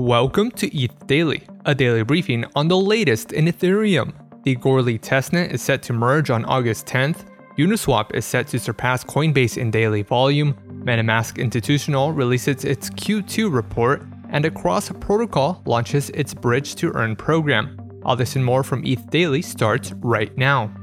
Welcome to ETH Daily, a daily briefing on the latest in Ethereum. The Goerli testnet is set to merge on August 10th. Uniswap is set to surpass Coinbase in daily volume. MetaMask Institutional releases its Q2 report, and Across Protocol launches its Bridge to Earn program. All this and more from ETH Daily starts right now.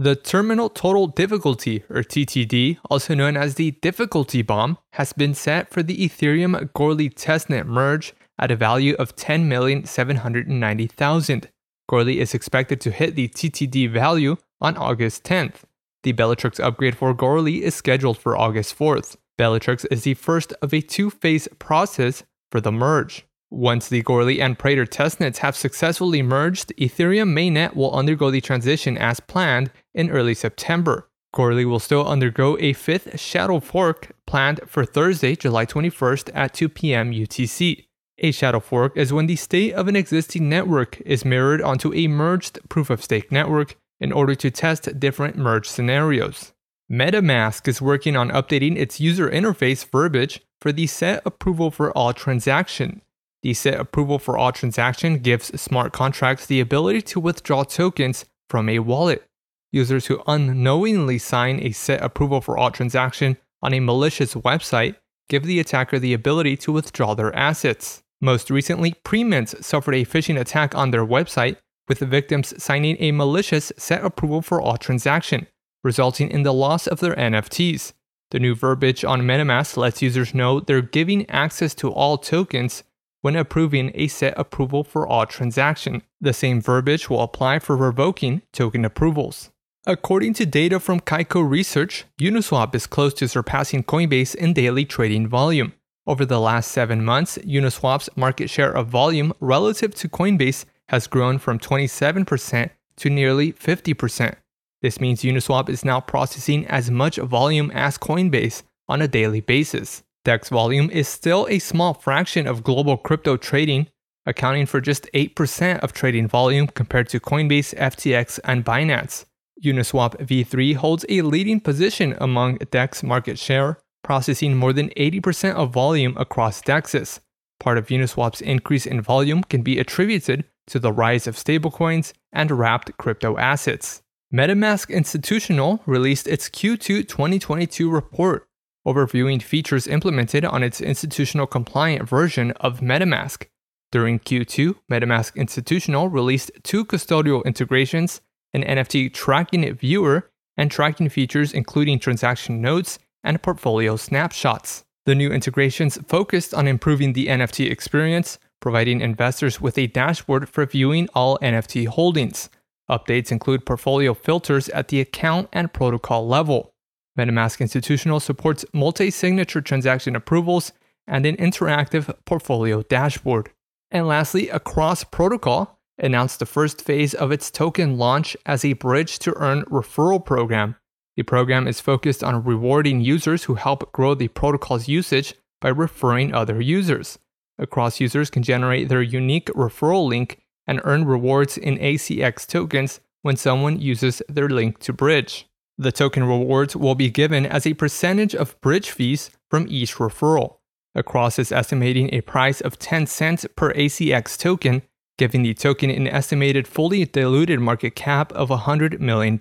The terminal total difficulty, or TTD, also known as the difficulty bomb, has been set for the Ethereum Goerli testnet merge at a value of 10,790,000. Goerli is expected to hit the TTD value on August 10th. The Bellatrix upgrade for Goerli is scheduled for August 4th. Bellatrix is the first of a two phase process for the merge. Once the Goerli and Prater testnets have successfully merged, Ethereum mainnet will undergo the transition as planned in early September. Goerli will still undergo a fifth shadow fork planned for Thursday, July 21st at 2 p.m. UTC. A shadow fork is when the state of an existing network is mirrored onto a merged proof of stake network in order to test different merge scenarios. MetaMask is working on updating its user interface verbiage for the set approval for all transaction. The set approval for all transaction gives smart contracts the ability to withdraw tokens from a wallet. Users who unknowingly sign a set approval for all transaction on a malicious website give the attacker the ability to withdraw their assets. Most recently, Premint suffered a phishing attack on their website, with the victims signing a malicious set approval for all transaction, resulting in the loss of their NFTs. The new verbiage on MetaMask lets users know they're giving access to all tokens when approving a set approval for all transaction. The same verbiage will apply for revoking token approvals. According to data from Kaiko Research, Uniswap is close to surpassing Coinbase in daily trading volume. Over the last seven months, Uniswap's market share of volume relative to Coinbase has grown from 27% to nearly 50%. This means Uniswap is now processing as much volume as Coinbase on a daily basis. DEX volume is still a small fraction of global crypto trading, accounting for just 8% of trading volume compared to Coinbase, FTX, and Binance. Uniswap v3 holds a leading position among DEX market share, processing more than 80% of volume across DEXs. Part of Uniswap's increase in volume can be attributed to the rise of stablecoins and wrapped crypto assets. MetaMask Institutional released its Q2 2022 report, overviewing features implemented on its institutional compliant version of MetaMask. During Q2, MetaMask Institutional released two custodial integrations, an NFT tracking viewer, and tracking features including transaction notes and portfolio snapshots. The new integrations focused on improving the NFT experience, providing investors with a dashboard for viewing all NFT holdings. Updates include portfolio filters at the account and protocol level. MetaMask Institutional supports multi signature transaction approvals and an interactive portfolio dashboard. And lastly, Across Protocol announced the first phase of its token launch as a bridge to earn referral program. The program is focused on rewarding users who help grow the protocol's usage by referring other users. Across users can generate their unique referral link and earn rewards in ACX tokens when someone uses their link to Bridge. The token rewards will be given as a percentage of bridge fees from each referral. Across is estimating a price of 10 cents per ACX token, giving the token an estimated fully diluted market cap of $100 million.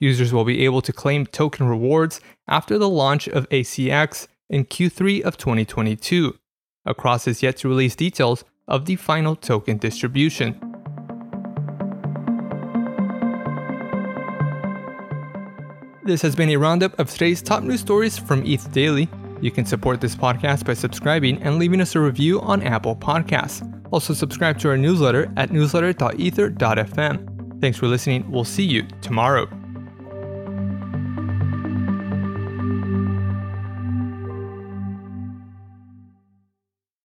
Users will be able to claim token rewards after the launch of ACX in Q3 of 2022. Across is yet to release details of the final token distribution. This has been a roundup of today's top news stories from ETH Daily. You can support this podcast by subscribing and leaving us a review on Apple Podcasts. Also, subscribe to our newsletter at newsletter.ether.fm. Thanks for listening. We'll see you tomorrow.